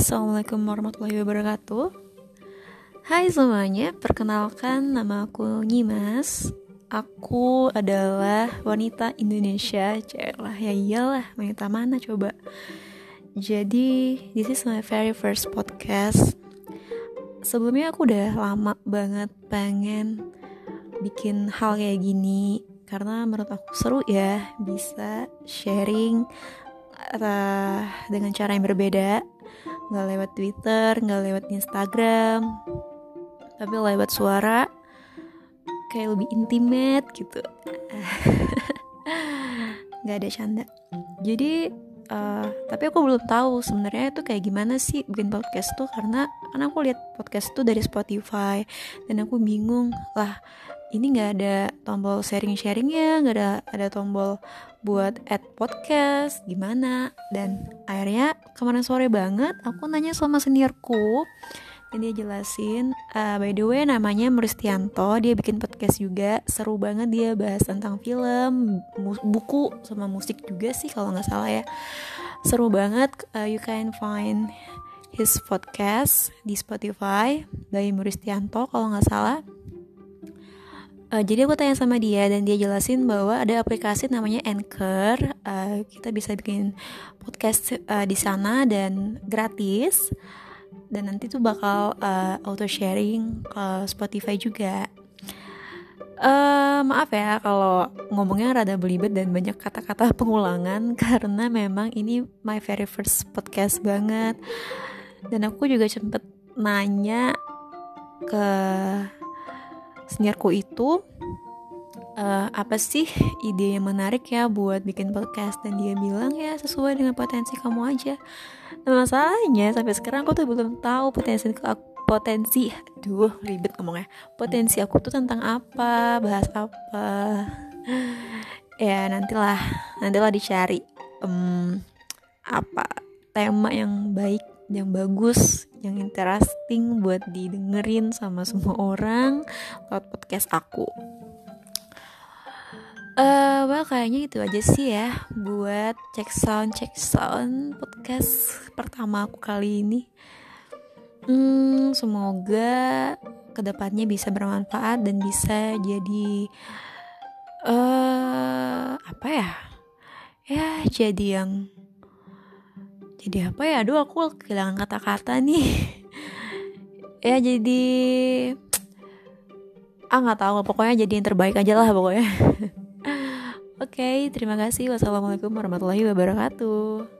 Assalamualaikum warahmatullahi wabarakatuh. Hai semuanya, perkenalkan nama aku Nyimas. Aku adalah wanita Indonesia. Celah, ya iyalah, wanita mana coba? Jadi, this is my very first podcast. Sebelumnya aku udah lama banget pengen bikin hal kayak gini Karena menurut aku seru ya, bisa sharing uh, dengan cara yang berbeda nggak lewat Twitter nggak lewat Instagram tapi lewat suara kayak lebih intimate gitu. Nggak ada canda. Jadi uh, tapi aku belum tahu sebenarnya itu kayak gimana sih bikin podcast tuh karena karena aku lihat podcast tuh dari Spotify dan aku bingung lah ini nggak ada tombol sharing sharingnya nggak ada ada tombol buat add podcast gimana? Dan akhirnya kemarin sore banget aku nanya sama seniorku. Dan dia jelasin uh, by the way namanya Muristianto dia bikin podcast juga. Seru banget dia bahas tentang film buku sama musik juga sih kalau nggak salah ya. Seru banget uh, you can find his podcast di Spotify by Muristianto kalau nggak salah Uh, jadi aku tanya sama dia dan dia jelasin bahwa ada aplikasi namanya Anchor. Uh, kita bisa bikin podcast uh, di sana dan gratis. Dan nanti tuh bakal uh, auto sharing ke Spotify juga. Uh, maaf ya kalau ngomongnya rada belibet dan banyak kata-kata pengulangan karena memang ini my very first podcast banget. Dan aku juga sempet nanya ke seniorku itu uh, apa sih ide yang menarik ya buat bikin podcast? Dan dia bilang ya sesuai dengan potensi kamu aja. Nah, masalahnya sampai sekarang aku tuh belum tahu potensi potensi aduh ribet ngomongnya. Potensi aku tuh tentang apa? Bahas apa? Ya nantilah nantilah dicari um, apa tema yang baik yang bagus yang interesting buat didengerin sama semua orang lewat podcast aku. Uh, well kayaknya itu aja sih ya buat cek sound cek sound podcast pertama aku kali ini. Hmm, semoga ke depannya bisa bermanfaat dan bisa jadi uh, apa ya? Ya jadi yang jadi apa ya? Aduh aku kehilangan kata-kata nih. Ya jadi ah nggak tahu. Pokoknya jadi yang terbaik aja lah pokoknya. Oke okay, terima kasih. Wassalamualaikum warahmatullahi wabarakatuh